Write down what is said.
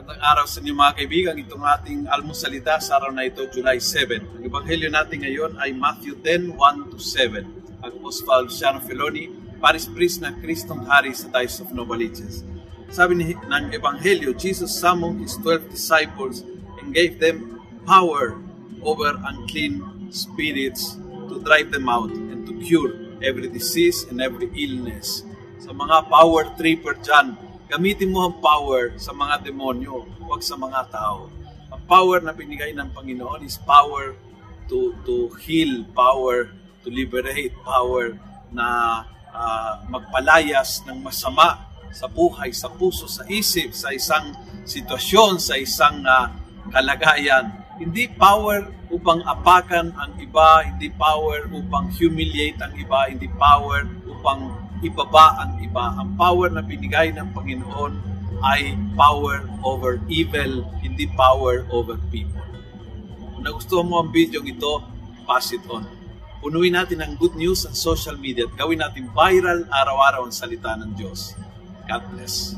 Magandang araw sa inyo mga kaibigan. Itong ating almusalita sa araw na ito, July 7. Ang ebanghelyo natin ngayon ay Matthew 10, 1 to 7. Ang Apostle Luciano Feloni, Paris Priest ng Kristong Hari sa Dice of Novaliches. Sabi ni, ng ebanghelyo, Jesus summoned his 12 disciples and gave them power over unclean spirits to drive them out and to cure every disease and every illness. Sa mga power tripper dyan, gamitin mo ang power sa mga demonyo, huwag sa mga tao. Ang power na binigay ng Panginoon is power to to heal, power to liberate, power na uh, magpalayas ng masama sa buhay, sa puso, sa isip, sa isang sitwasyon, sa isang uh, kalagayan. Hindi power upang apakan ang iba, hindi power upang humiliate ang iba, hindi power upang ibaba ang iba. Ang power na binigay ng Panginoon ay power over evil, hindi power over people. Kung nagustuhan mo ang video ito, pass it on. Punuin natin ang good news sa social media at gawin natin viral araw-araw ang salita ng Diyos. God bless.